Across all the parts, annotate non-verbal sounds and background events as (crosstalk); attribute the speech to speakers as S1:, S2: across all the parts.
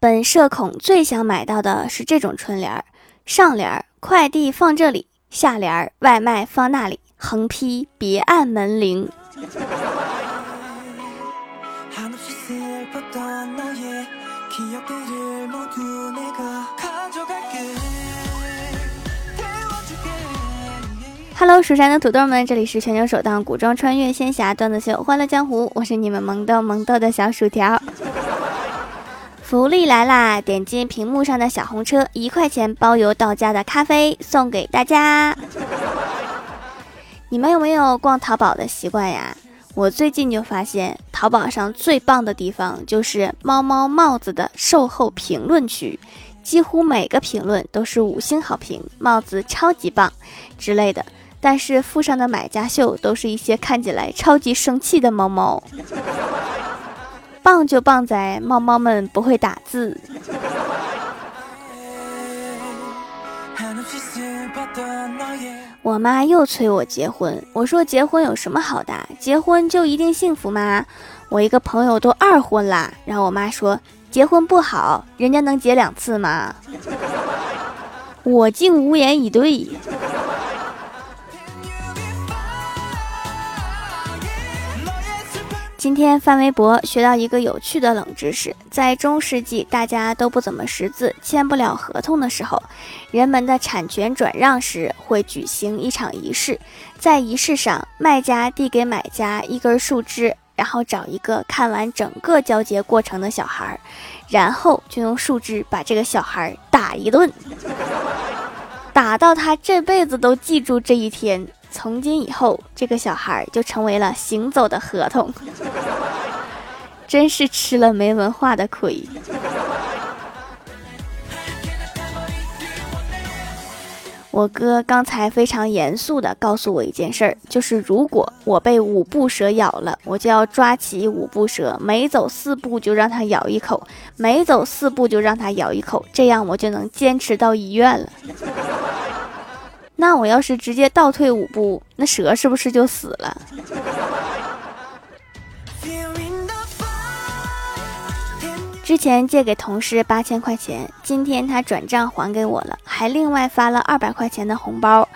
S1: 本社恐最想买到的是这种春联儿：上联儿快递放这里，下联儿外卖放那里，横批别按门铃。Hello，蜀山的土豆们，这里是全球首档古装穿越仙侠段子秀《欢乐江湖》，我是你们萌豆萌豆的小薯条。福利来啦！点击屏幕上的小红车，一块钱包邮到家的咖啡送给大家。(laughs) 你们有没有逛淘宝的习惯呀？我最近就发现，淘宝上最棒的地方就是猫猫帽子的售后评论区，几乎每个评论都是五星好评，帽子超级棒之类的。但是附上的买家秀都是一些看起来超级生气的猫猫，棒就棒在猫猫们不会打字。我妈又催我结婚，我说结婚有什么好的？结婚就一定幸福吗？我一个朋友都二婚啦，然后我妈说结婚不好，人家能结两次吗？(laughs) 我竟无言以对。今天翻微博学到一个有趣的冷知识，在中世纪大家都不怎么识字、签不了合同的时候，人们的产权转让时会举行一场仪式，在仪式上，卖家递给买家一根树枝，然后找一个看完整个交接过程的小孩，然后就用树枝把这个小孩打一顿，(laughs) 打到他这辈子都记住这一天。从今以后，这个小孩就成为了行走的合同，(laughs) 真是吃了没文化的亏。我哥刚才非常严肃的告诉我一件事儿，就是如果我被五步蛇咬了，我就要抓起五步蛇，每走四步就让它咬一口，每走四步就让它咬一口，这样我就能坚持到医院了。那我要是直接倒退五步，那蛇是不是就死了？之前借给同事八千块钱，今天他转账还给我了，还另外发了二百块钱的红包。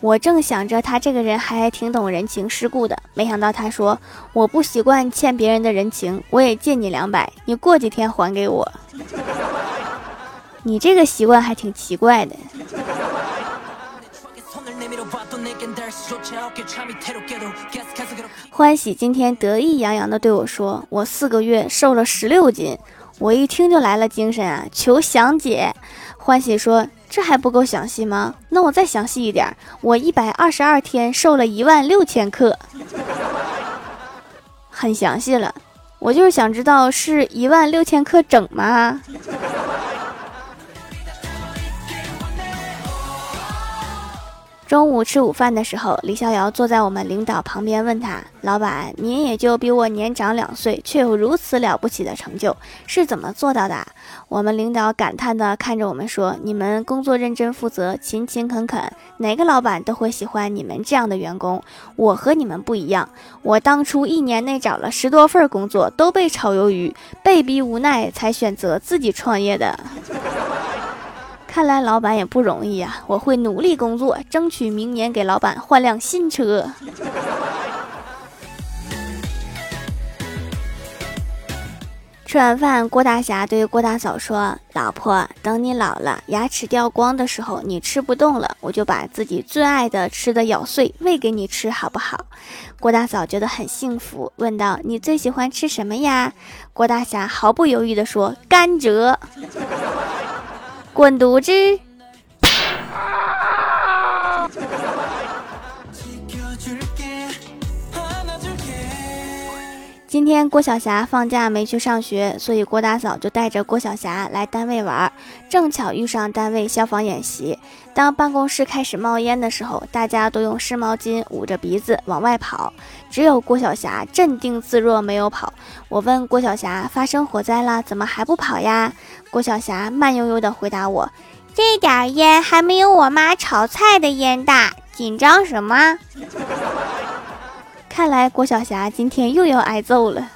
S1: 我正想着他这个人还挺懂人情世故的，没想到他说我不习惯欠别人的人情，我也借你两百，你过几天还给我。你这个习惯还挺奇怪的。欢喜今天得意洋洋地对我说：“我四个月瘦了十六斤。”我一听就来了精神啊，求详解。欢喜说：“这还不够详细吗？那我再详细一点，我一百二十二天瘦了一万六千克，(laughs) 很详细了。我就是想知道是一万六千克整吗？”中午吃午饭的时候，李逍遥坐在我们领导旁边，问他：“老板，您也就比我年长两岁，却有如此了不起的成就，是怎么做到的？”我们领导感叹地看着我们说：“你们工作认真负责，勤勤恳恳，哪个老板都会喜欢你们这样的员工。我和你们不一样，我当初一年内找了十多份工作，都被炒鱿鱼，被逼无奈才选择自己创业的。”看来老板也不容易呀！我会努力工作，争取明年给老板换辆新车。(laughs) 吃完饭，郭大侠对郭大嫂说：“老婆，等你老了，牙齿掉光的时候，你吃不动了，我就把自己最爱的吃的咬碎，喂给你吃，好不好？”郭大嫂觉得很幸福，问道：“你最喜欢吃什么呀？”郭大侠毫不犹豫地说：“甘蔗。” (laughs) 滚犊子！天郭晓霞放假没去上学，所以郭大嫂就带着郭晓霞来单位玩。正巧遇上单位消防演习，当办公室开始冒烟的时候，大家都用湿毛巾捂着鼻子往外跑，只有郭晓霞镇定自若，没有跑。我问郭晓霞：“发生火灾了，怎么还不跑呀？”郭晓霞慢悠悠地回答我：“这点烟还没有我妈炒菜的烟大，紧张什么？”看来郭晓霞今天又要挨揍了。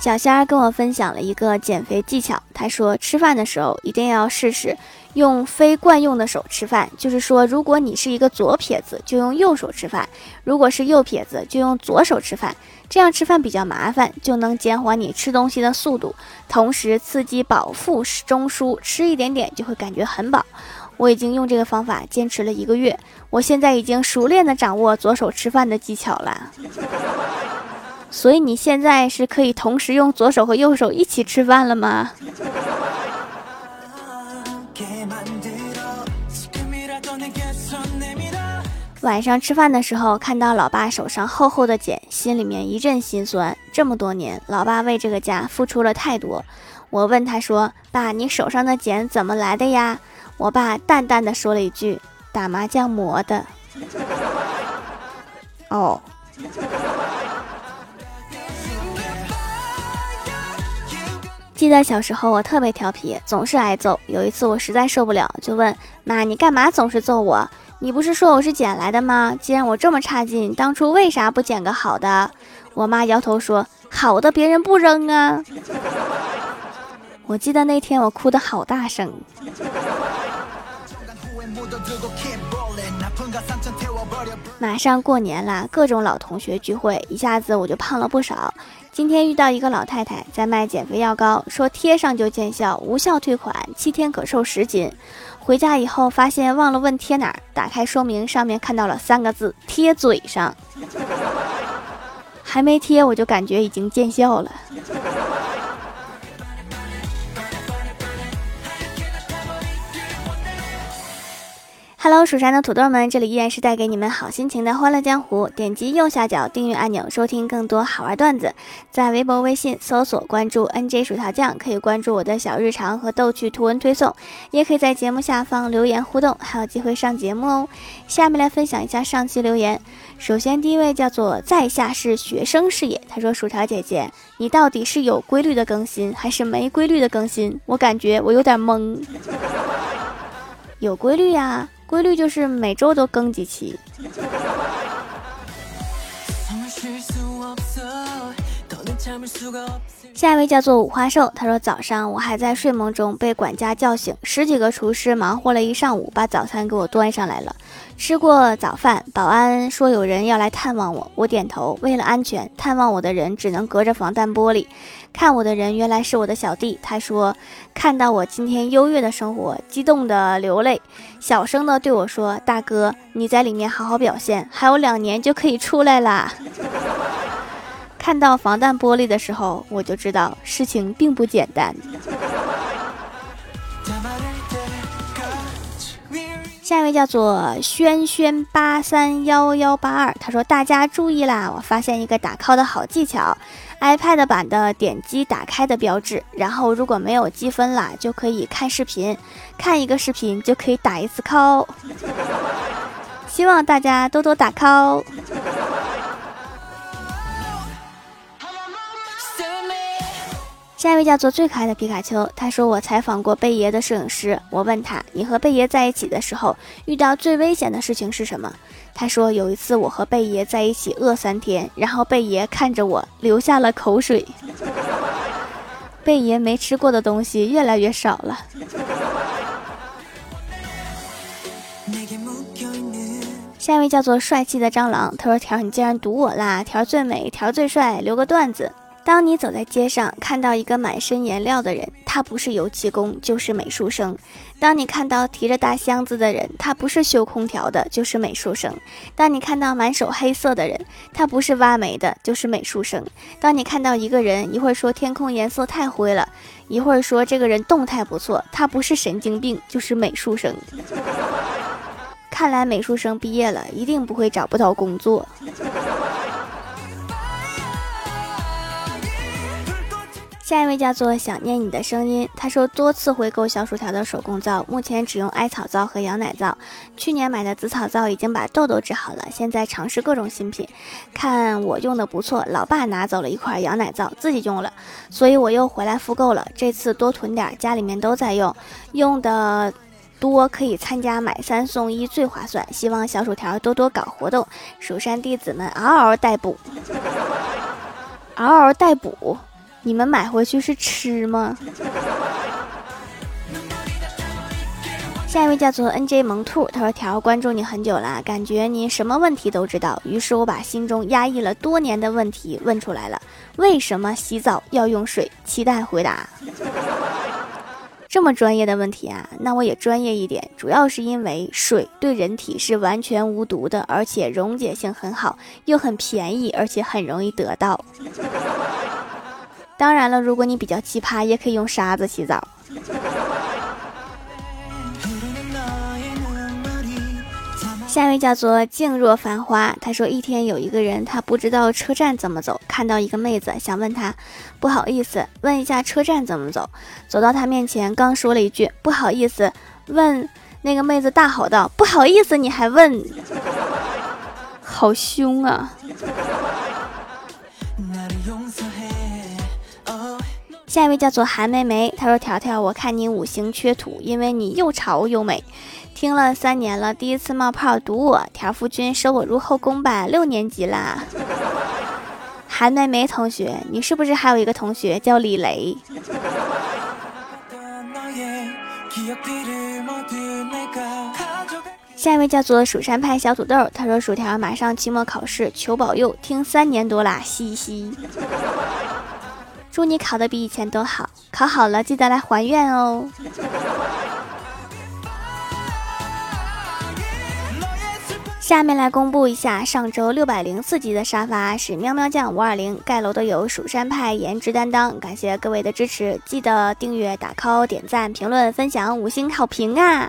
S1: 小仙儿跟我分享了一个减肥技巧她说吃饭的时候一定要试试用非惯用的手吃饭，就是说，如果你是一个左撇子，就用右手吃饭；如果是右撇子，就用左手吃饭。这样吃饭比较麻烦，就能减缓你吃东西的速度，同时刺激饱腹中枢，吃一点点就会感觉很饱。我已经用这个方法坚持了一个月，我现在已经熟练的掌握左手吃饭的技巧了。所以你现在是可以同时用左手和右手一起吃饭了吗？晚上吃饭的时候，看到老爸手上厚厚的茧，心里面一阵心酸。这么多年，老爸为这个家付出了太多。我问他说：“爸，你手上的茧怎么来的呀？”我爸淡淡的说了一句：“打麻将磨的。” (laughs) 哦。记得小时候我特别调皮，总是挨揍。有一次我实在受不了，就问妈：“你干嘛总是揍我？你不是说我是捡来的吗？既然我这么差劲，当初为啥不捡个好的？”我妈摇头说：“好的别人不扔啊。(laughs) ”我记得那天我哭得好大声。马上过年了，各种老同学聚会，一下子我就胖了不少。今天遇到一个老太太在卖减肥药膏，说贴上就见效，无效退款，七天可瘦十斤。回家以后发现忘了问贴哪儿，打开说明上面看到了三个字：贴嘴上。还没贴我就感觉已经见效了。Hello，蜀山的土豆们，这里依然是带给你们好心情的欢乐江湖。点击右下角订阅按钮，收听更多好玩段子。在微博、微信搜索关注 NJ 薯条酱，可以关注我的小日常和逗趣图文推送，也可以在节目下方留言互动，还有机会上节目哦。下面来分享一下上期留言。首先第一位叫做在下是学生是也，他说薯条姐姐，你到底是有规律的更新还是没规律的更新？我感觉我有点懵。有规律呀。规律就是每周都更几期。下一位叫做五花兽，他说早上我还在睡梦中被管家叫醒，十几个厨师忙活了一上午，把早餐给我端上来了。吃过早饭，保安说有人要来探望我，我点头。为了安全，探望我的人只能隔着防弹玻璃。看我的人原来是我的小弟，他说看到我今天优越的生活，激动的流泪，小声的对我说：“大哥，你在里面好好表现，还有两年就可以出来啦。”看到防弹玻璃的时候，我就知道事情并不简单。下一位叫做轩轩八三幺幺八二，他说：“大家注意啦，我发现一个打 call 的好技巧，iPad 版的点击打开的标志，然后如果没有积分了，就可以看视频，看一个视频就可以打一次 call。希望大家多多打 call。”下一位叫做最可爱的皮卡丘，他说我采访过贝爷的摄影师，我问他你和贝爷在一起的时候遇到最危险的事情是什么？他说有一次我和贝爷在一起饿三天，然后贝爷看着我流下了口水。(laughs) 贝爷没吃过的东西越来越少了。下一位叫做帅气的蟑螂，他说条你竟然堵我啦，条最美，条最帅，留个段子。当你走在街上，看到一个满身颜料的人，他不是油漆工，就是美术生；当你看到提着大箱子的人，他不是修空调的，就是美术生；当你看到满手黑色的人，他不是挖煤的，就是美术生；当你看到一个人，一会儿说天空颜色太灰了，一会儿说这个人动态不错，他不是神经病，就是美术生。(laughs) 看来美术生毕业了，一定不会找不到工作。下一位叫做想念你的声音，他说多次回购小薯条的手工皂，目前只用艾草皂和羊奶皂。去年买的紫草皂已经把痘痘治好了，现在尝试各种新品，看我用的不错，老爸拿走了一块羊奶皂自己用了，所以我又回来复购了。这次多囤点，家里面都在用，用的多可以参加买三送一最划算。希望小薯条多多搞活动，蜀山弟子们嗷嗷待哺，嗷嗷待哺。你们买回去是吃吗？下一位叫做 N J 萌兔，他说：“条关注你很久了，感觉你什么问题都知道。于是我把心中压抑了多年的问题问出来了：为什么洗澡要用水？期待回答。这么专业的问题啊，那我也专业一点。主要是因为水对人体是完全无毒的，而且溶解性很好，又很便宜，而且很容易得到。当然了，如果你比较奇葩，也可以用沙子洗澡。”下一位叫做静若繁花，他说一天有一个人，他不知道车站怎么走，看到一个妹子，想问他，不好意思，问一下车站怎么走。走到他面前，刚说了一句不好意思，问那个妹子大吼道：“不好意思，你还问？好凶啊！”下一位叫做韩梅梅，她说：“条条，我看你五行缺土，因为你又潮又美。”听了三年了，第一次冒泡读我条夫君收我入后宫吧，六年级啦。(laughs) 韩梅梅同学，你是不是还有一个同学叫李雷？(laughs) 下一位叫做蜀山派小土豆，他说薯条马上期末考试，求保佑，听三年多啦，嘻嘻。祝你考的比以前都好，考好了记得来还愿哦。下面来公布一下上周六百零四级的沙发是喵喵酱五二零盖楼的有蜀山派颜值担当，感谢各位的支持，记得订阅、打 call、点赞、评论、分享、五星好评啊！